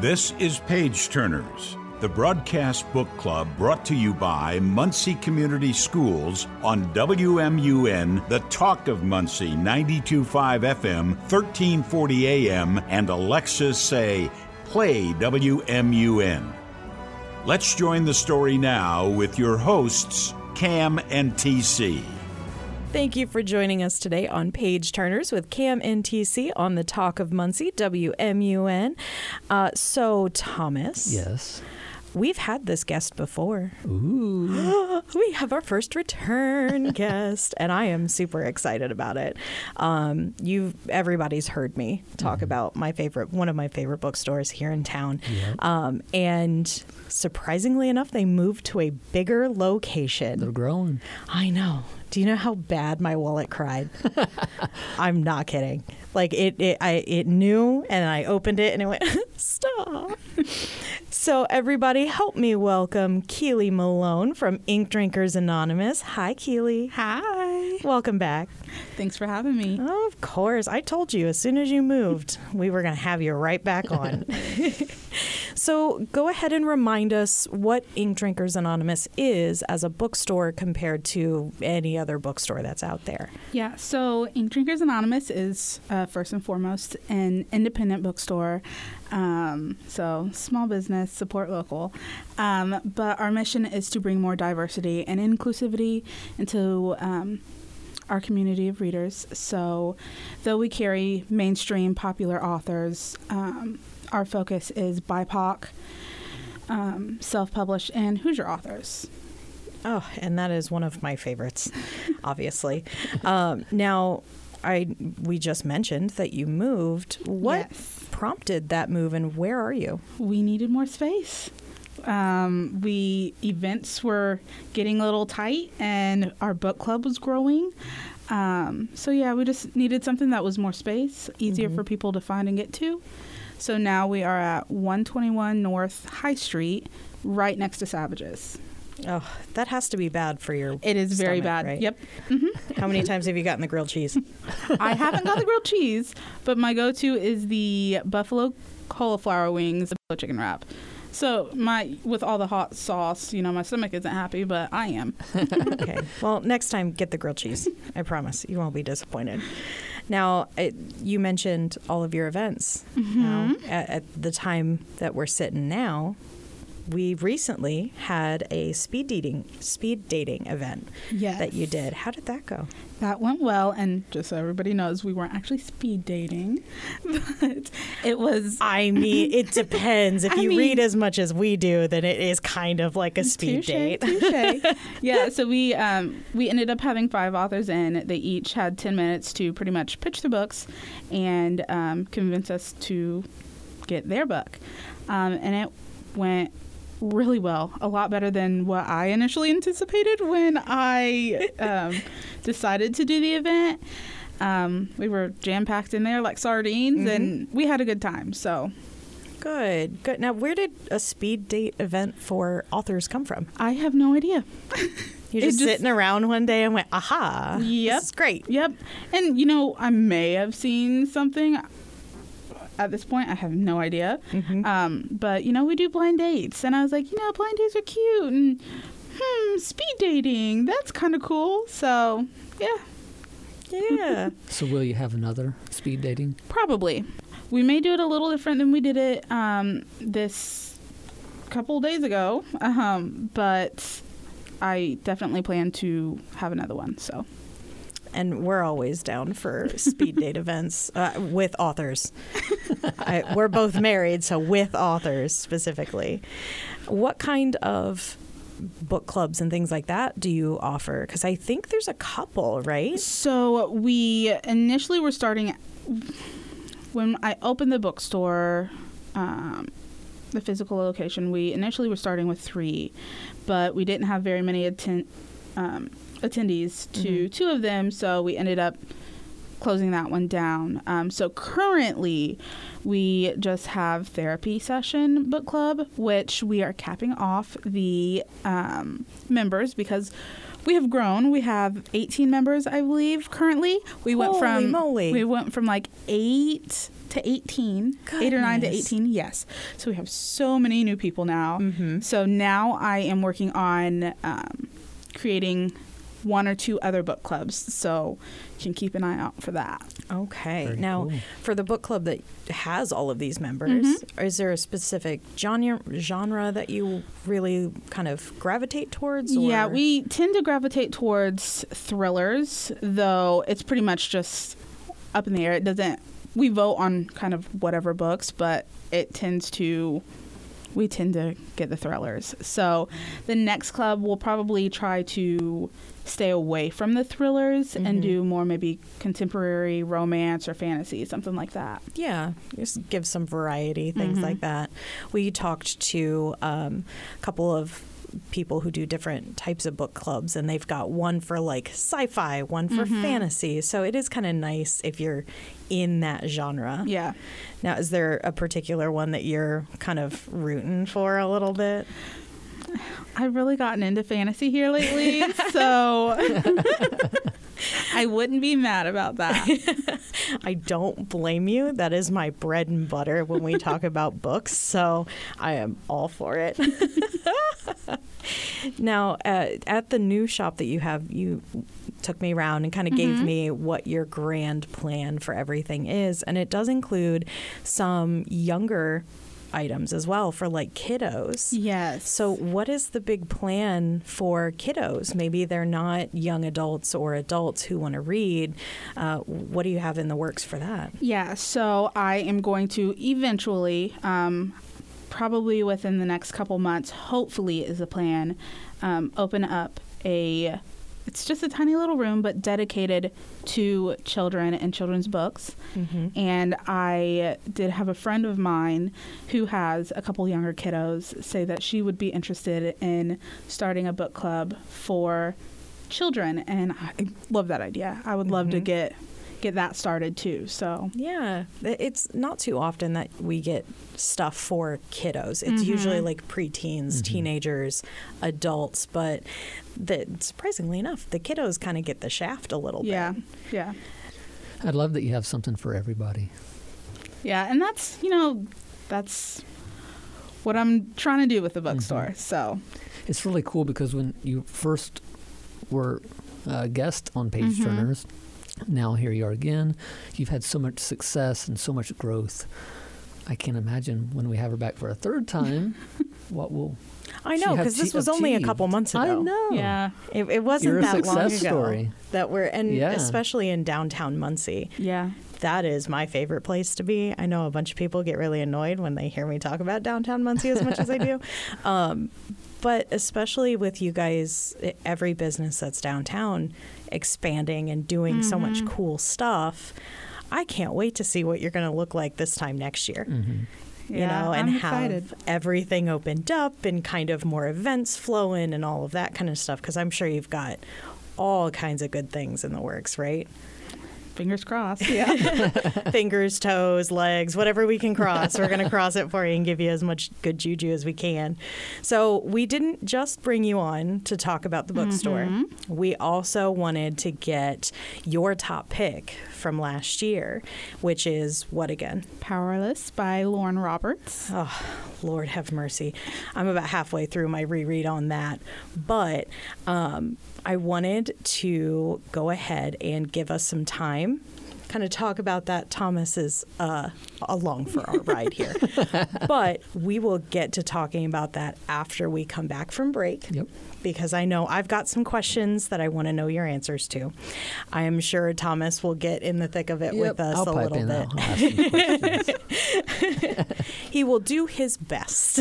This is Page Turners, the broadcast book club brought to you by Muncie Community Schools on WMUN, the Talk of Muncie, 92.5 FM, 1340 AM, and Alexa Say, Play WMUN. Let's join the story now with your hosts, Cam and TC. Thank you for joining us today on Page Turners with Cam NTC on the Talk of Muncie, WMUN. Uh, so, Thomas. Yes. We've had this guest before. Ooh. we have our first return guest, and I am super excited about it. Um, you, everybody's heard me talk Mm-hmm. about my favorite, one of my favorite bookstores here in town, Yep. um, and surprisingly enough, they moved to a bigger location. They're growing. I know. Do you know how bad my wallet cried? I'm not kidding. Like it, it, I, it knew, and I opened it, and it went, "Stop." So everybody, help me welcome Keely Malone from Ink Drinkers Anonymous. Hi, Keely. Hi. Welcome back. Thanks for having me. Oh, of course. I told you as soon as you moved, we were going to have you right back on. so go ahead and remind us what Ink Drinkers Anonymous is as a bookstore compared to any other bookstore that's out there. Yeah, so Ink Drinkers Anonymous is uh, first and foremost an independent bookstore. Um, so small business, support local. Um, but our mission is to bring more diversity and inclusivity into um, our community of readers. So though we carry mainstream popular authors, um, our focus is BIPOC, um, self published, and Hoosier authors. Oh, and that is one of my favorites, obviously. Um, now, I we just mentioned that you moved. What Yes. prompted that move, and where are you? we needed more space. Um, we events were getting a little tight, and our book club was growing. Um, so yeah, we just needed something that was more space, easier for people to find and get to. So now we are at 121 North High Street, right next to Savages. Oh, that has to be bad for your. It is very stomach, bad. right? Yep. How many times have you gotten the grilled cheese? I haven't got the grilled cheese, but my go-to is the buffalo cauliflower wings, the buffalo chicken wrap. So my with all the hot sauce, you know, my stomach isn't happy, but I am. okay. Well, next time get the grilled cheese. I promise you won't be disappointed. Now, it, you mentioned all of your events. Now, mm-hmm. at, at the time that we're sitting now, we recently had a speed dating speed dating event Yes. that you did. How did that go? That went well, and just so everybody knows, we weren't actually speed dating, but it was I mean, it depends. If I you mean- read as much as we do, then it is kind of like a speed touche, date. touche. yeah, so we um, we ended up having five authors in. They each had ten minutes to pretty much pitch their books and um, convince us to get their book, um, and it went really well. A lot better than what I initially anticipated when I um, decided to do the event. Um, we were jam packed in there like sardines, and we had a good time. So Good, good. Now, where did a speed date event for authors come from? I have no idea. You're just, just- sitting around one day and went, aha, Yep. this great. Yep. And you know, I may have seen something. At this point, I have no idea. Mm-hmm. Um, but you know, we do blind dates, and I was like, you know, blind dates are cute, and hmm, speed dating, that's kind of cool. So yeah, Yeah. So will you have another speed dating? probably. We may do it a little different than we did it um, this couple days ago, um, but I definitely plan to have another one. So and we're always down for speed date events uh, with authors. I, we're both married, so with authors specifically. What kind of book clubs and things like that do you offer? Because I think there's a couple, right? So we initially were starting when I opened the bookstore, um, the physical location. We initially were starting with three, but we didn't have very many atten- um, attendees to two of them, so we ended up closing that one down. Um, so currently, we just have therapy session book club, which we are capping off the um, members because we have grown. We have 18 members, I believe, currently. We went Holy from moly. we went from like eight to 18, eight or nine to 18. Yes. So we have so many new people now. Mm-hmm. So now I am working on um, creating one or two other book clubs. So you can keep an eye out for that. Okay. Very now, cool. for the book club that has all of these members, Mm-hmm. is there a specific genre genre that you really kind of gravitate towards? Yeah, we tend to gravitate towards thrillers, though it's pretty much just up in the air. It doesn't. We vote on kind of whatever books, but it tends to. We tend to get the thrillers. So the next club will probably try to stay away from the thrillers Mhm. and do more maybe contemporary romance or fantasy, something like that. Yeah, just give some variety, things Mhm. like that. We talked to um, a couple of people who do different types of book clubs, and they've got one for like sci fi, one for Mhm. fantasy. So it is kind of nice if you're in that genre. Yeah. Now, is there a particular one that you're kind of rooting for a little bit? I've really gotten into fantasy here lately, so I wouldn't be mad about that. I don't blame you. That is my bread and butter when we talk about books. So I am all for it. now, uh, at the new shop that you have, you took me around and kind of gave Mhm. me what your grand plan for everything is. And it does include some younger items as well for like kiddos. Yes. So, what is the big plan for kiddos? Maybe they're not young adults or adults who want to read. Uh, what do you have in the works for that? Yeah, so I am going to eventually, um, probably within the next couple months, hopefully is the plan, um, open up a. It's just a tiny little room, but dedicated to children and children's books. Mm-hmm. And I did have a friend of mine who has a couple younger kiddos say that she would be interested in starting a book club for children, and I love that idea. I would love to Mhm. get get that started too. So Yeah, it's not too often that we get stuff for kiddos. It's usually Mhm. like preteens, Mhm. teenagers, adults, but the, surprisingly enough, the kiddos kind of get the shaft a little yeah, bit. yeah, yeah. I'd love that you have something for everybody. yeah, and that's you know that's what I'm trying to do with the bookstore. So It's really cool because when you first were a guest on Page Mhm. Turners, now here you are again. You've had so much success and so much growth. I can't imagine when we have her back for a third time, what will I know because this che- was only a couple months ago. I know. yeah, It, it wasn't You're a that long ago story. that we're, and Yeah. especially in downtown Muncie, yeah, that is my favorite place to be. I know a bunch of people get really annoyed when they hear me talk about downtown Muncie as much as I do. Um, but especially with you guys, every business that's downtown expanding and doing so much Mhm. cool stuff. I can't wait to see what you're going to look like this time next year. hmm You yeah. know, and have everything opened up and kind of more events flowing and all of that kind of stuff. Because I'm sure you've got all kinds of good things in the works, right? Fingers crossed. Yeah. fingers, toes, legs, whatever we can cross. We're going to cross it for you and give you as much good juju as we can. So, we didn't just bring you on to talk about the bookstore. Mhm. We also wanted to get your top pick from last year, which is what again? Powerless by Lauren Roberts. Oh, Lord have mercy. I'm about halfway through my reread on that. But um, I wanted to go ahead and give us some time, kind of talk about that. Thomas is uh, along for our ride here. but we will get to talking about that after we come back from break Yep. because I know I've got some questions that I want to know your answers to. I am sure Thomas will get in the thick of it with us I'll a little bit. I'll ask some questions. He will do his best.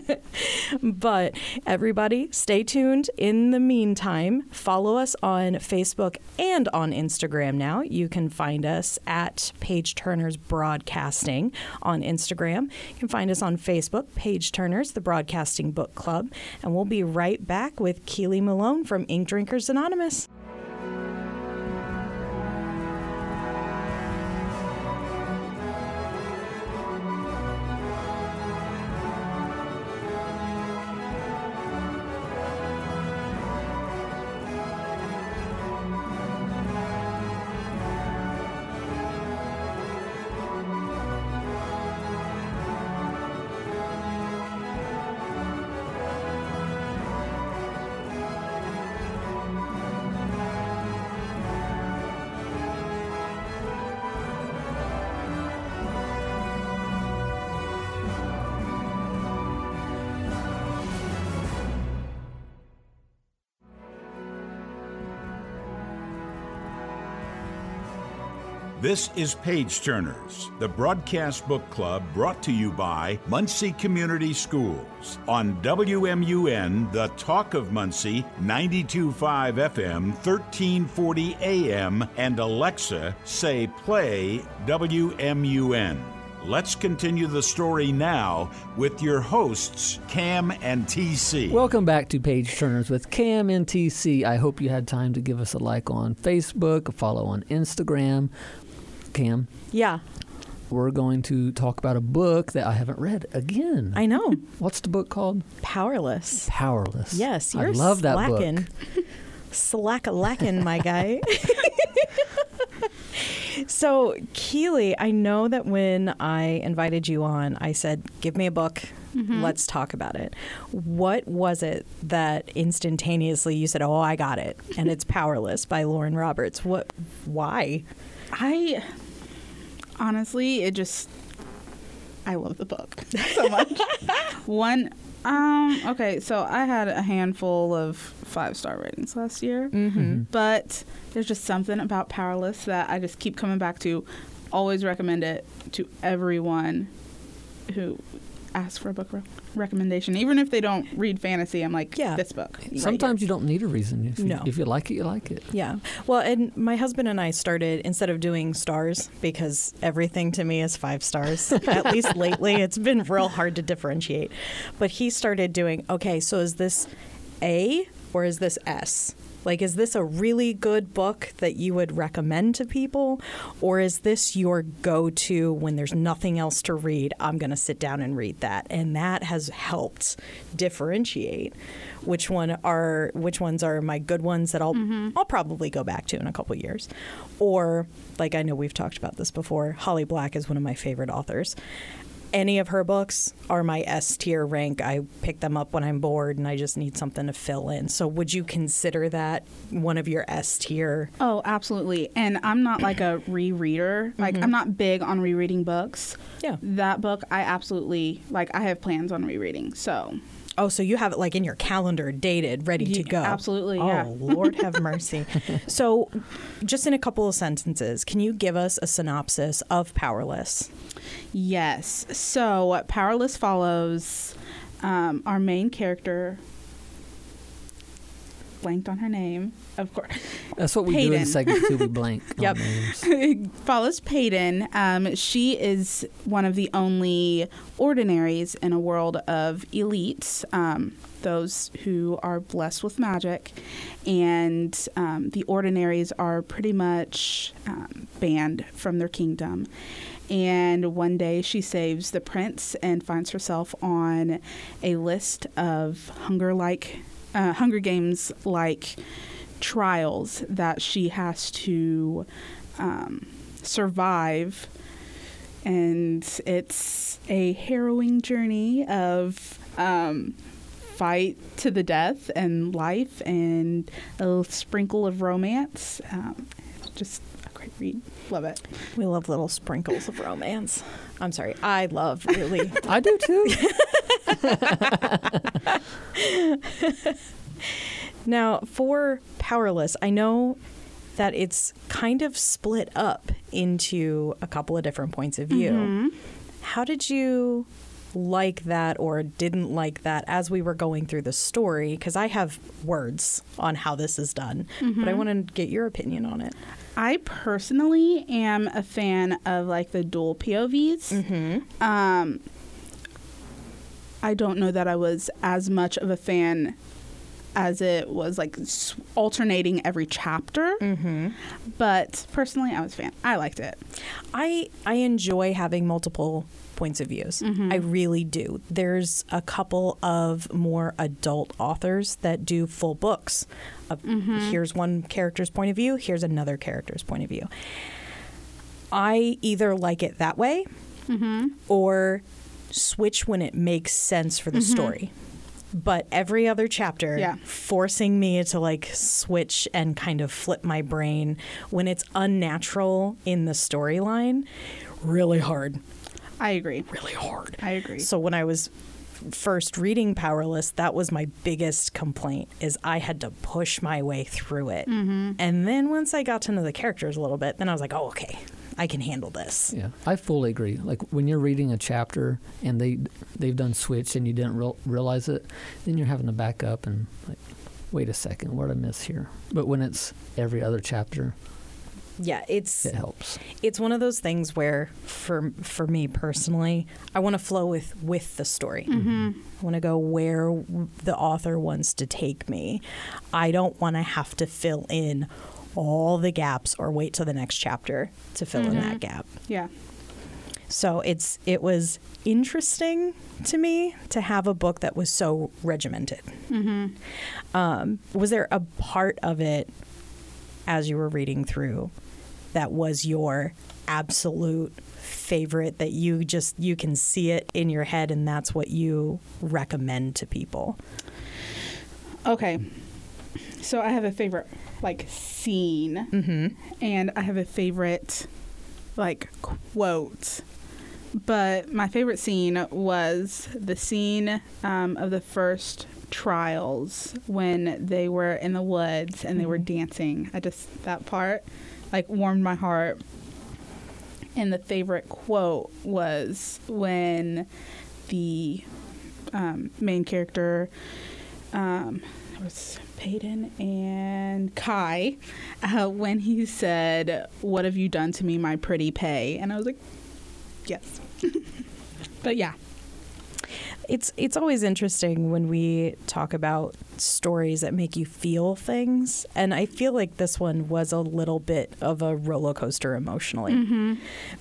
but everybody, stay tuned. In the meantime, follow us on Facebook and on Instagram now. You can find us at Page Turners Broadcasting on Instagram. You can find us on Facebook, Page Turners, the Broadcasting Book Club. And we'll be right back with Keely Malone from Ink Drinkers Anonymous. This is Page Turners, the broadcast book club brought to you by Muncie Community Schools on WMUN, the Talk of Muncie, 925 FM, 1340 AM, and Alexa, say play WMUN. Let's continue the story now with your hosts, Cam and TC. Welcome back to Page Turners with Cam and TC. I hope you had time to give us a like on Facebook, a follow on Instagram. Cam, Yeah, we're going to talk about a book that I haven't read again. I know. What's the book called? Powerless. Powerless. Yes, I you're love that slacking. book. Slack a lacking, my guy. so, Keely, I know that when I invited you on, I said, give me a book. Mm-hmm. Let's talk about it. What was it that instantaneously you said, "Oh, I got it," and it's "Powerless" by Lauren Roberts? What? Why? I honestly, it just I love the book so much. One, um, okay, so I had a handful of five star ratings last year, Mm-hmm. but there's just something about Powerless that I just keep coming back to. Always recommend it to everyone who asks for a book re- recommendation, even if they don't read fantasy. I'm like, Yeah. this book. right Sometimes you don't need a reason. If you, No. if you like it, you like it. Yeah. Well, and my husband and I started instead of doing stars because everything to me is five stars. At least lately, it's been real hard to differentiate. But he started doing okay. So is this A or is this S? Like, is this a really good book that you would recommend to people? Or is this your go to when there's nothing else to read? I'm going to sit down and read that. And that has helped differentiate which one are which ones are my good ones that I'll mm-hmm. I'll probably go back to in a couple years. Or like I know we've talked about this before, Holly Black is one of my favorite authors. Any of her books are my S tier rank. I pick them up when I'm bored and I just need something to fill in. So would you consider that one of your S tier? Oh, absolutely. And I'm not like a rereader. Like mm-hmm. I'm not big on rereading books. Yeah. That book I absolutely like I have plans on rereading. So, Oh, so you have it like in your calendar dated, ready to go. absolutely, Oh, yeah. Lord have mercy. So, just in a couple of sentences, can you give us a synopsis of Powerless? yes. So, Powerless follows um, our main character blanked on her name, of course. That's what we do in segment two. We blank. on Yep. names. follows Paedyn. Um, she is one of the only ordinaries in a world of elites, um, those who are blessed with magic. And um, the ordinaries are pretty much um, banned from their kingdom. And one day she saves the prince and finds herself on a list of hunger like, uh, Hunger Games like trials that she has to um, survive. And it's a harrowing journey of um, fight to the death and life and a little sprinkle of romance. Um, just a great read. Love it. We love little sprinkles of romance. I'm sorry, I love really. I do too. now, for Powerless, I know that it's kind of split up into a couple of different points of view. Mm-hmm. How did you like that or didn't like that as we were going through the story? Because I have words on how this is done, but I want to get your opinion on it. I personally am a fan of like the dual POVs. Mm-hmm. Um, I don't know that I was as much of a fan as it was like alternating every chapter, Mm-hmm. but personally, I was a fan. I liked it. I I enjoy having multiple points of views. Mm-hmm. I really do. There's a couple of more adult authors that do full books. Of, Here's one character's point of view. Here's another character's point of view. I either like it that way mm-hmm. or switch when it makes sense for the story. But every other chapter, Yeah. forcing me to like switch and kind of flip my brain when it's unnatural in the storyline, really hard. I agree. Really hard. I agree. So when I was first reading Powerless, that was my biggest complaint is I had to push my way through it. Mm-hmm. And then once I got to know the characters a little bit, then I was like, "Oh, okay. I can handle this. Yeah, I fully agree. Like when you're reading a chapter and they they've done switch and you didn't real, realize it, then you're having to back up and like, wait a second, what did I miss here? But when it's every other chapter, Yeah, it's it helps. it's one of those things where for for me personally, I want to flow with with the story. Mm-hmm. I want to go where the author wants to take me. I don't want to have to fill in all the gaps or wait till the next chapter to fill in that gap. Yeah. So it's it was interesting to me to have a book that was so regimented. Mm-hmm. Um, was there a part of it as you were reading through that was your absolute favorite that you just you can see it in your head and that's what you recommend to people? Okay. So I have a favorite like scene Mm-hmm. and I have a favorite like quote. But my favorite scene was the scene um, of the first trials when they were in the woods and they were dancing. I just that part like warmed my heart. And the favorite quote was when the um, main character um, was Paedyn and Kai uh, when he said, "What have you done to me, my pretty Pae?" And I was like, "Yes." but yeah, It's it's always interesting when we talk about stories that make you feel things, and I feel like this one was a little bit of a roller coaster emotionally. Mm-hmm.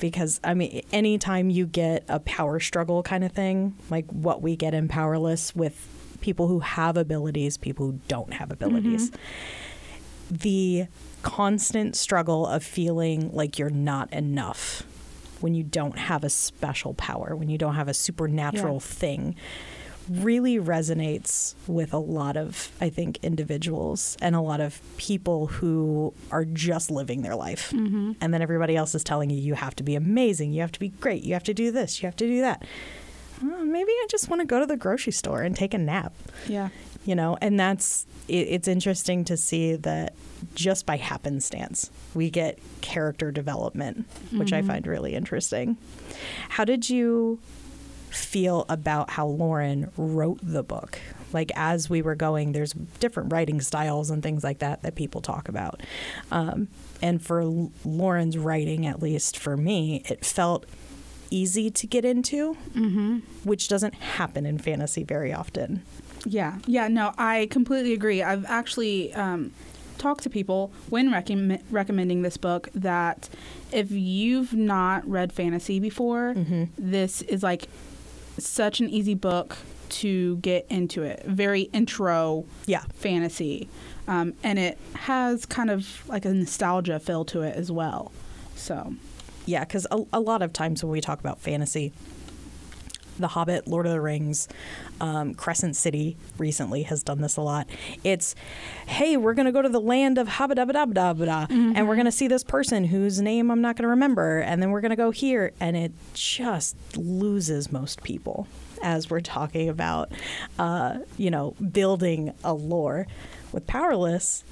Because I mean, anytime you get a power struggle kind of thing, like what we get in Powerless with people who have abilities, people who don't have abilities, mm-hmm. the constant struggle of feeling like you're not enough when you don't have a special power, when you don't have a supernatural Yeah. thing, really resonates with a lot of, I think, individuals and a lot of people who are just living their life. And then everybody else is telling you, you have to be amazing, you have to be great, you have to do this, you have to do that. Uh, maybe I just want to go to the grocery store and take a nap yeah, you know and that's it, it's interesting to see that just by happenstance we get character development which i find really interesting. How did you feel about how lauren wrote the book? Like as we were going there's different writing styles and things like that that people talk about. Um, and for L- lauren's writing at least for me it felt easy to get into which doesn't happen in fantasy very often yeah, yeah. No, I completely agree. I've actually um, talked to people when recomm- recommending this book that if you've not read fantasy before, this is like such an easy book to get into it. Very intro yeah fantasy. Um, and it has kind of like a nostalgia feel to it as well. So, Yeah, because a, a lot of times when we talk about fantasy, The Hobbit, Lord of the Rings, um, Crescent City recently has done this a lot. It's, hey, we're going to go to the land of Habadabadabada, and we're going to see this person whose name I'm not going to remember, and then we're going to go here. And it just loses most people as we're talking about, uh, you know, building a lore. With Powerless,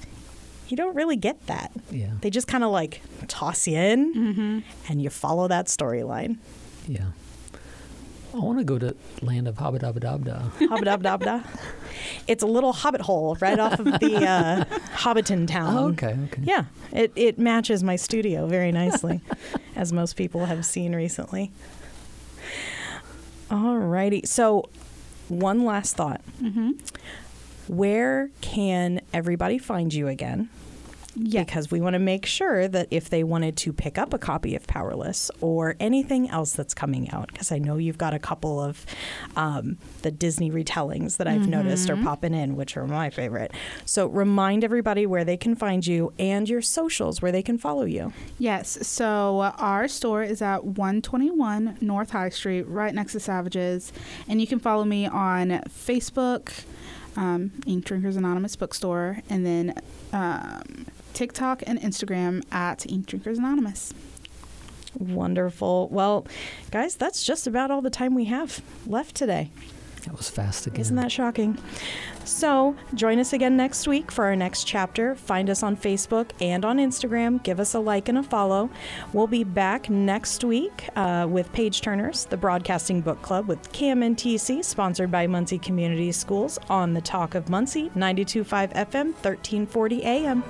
you don't really get that. Yeah. They just kind of like toss you in and you follow that storyline. Yeah. I want to go to land of Habadabadabda. Hobbit Abadabda. It's a little hobbit hole right off of the uh, Hobbiton town. Oh, okay, okay. Yeah, it, it matches my studio very nicely, as most people have seen recently. Alrighty. So, one last thought. Where can everybody find you again? Yeah. because we want to make sure that if they wanted to pick up a copy of Powerless or anything else that's coming out, because I know you've got a couple of um, the Disney retellings that I've noticed are popping in, which are my favorite. So remind everybody where they can find you and your socials where they can follow you. Yes. So uh, our store is at 121 North High Street, right next to Savages, and you can follow me on Facebook, um, Ink Drinkers Anonymous Bookstore, and then um, TikTok and Instagram at Ink Drinkers Anonymous. Wonderful. Well, guys, that's just about all the time we have left today. That was fast again. Isn't that shocking? So, join us again next week for our next chapter. Find us on Facebook and on Instagram. Give us a like and a follow. We'll be back next week uh, with Page Turners, the Broadcasting Book Club with Cam and TC, sponsored by Muncie Community Schools on the Talk of Muncie, 92.5 FM, 1340 AM.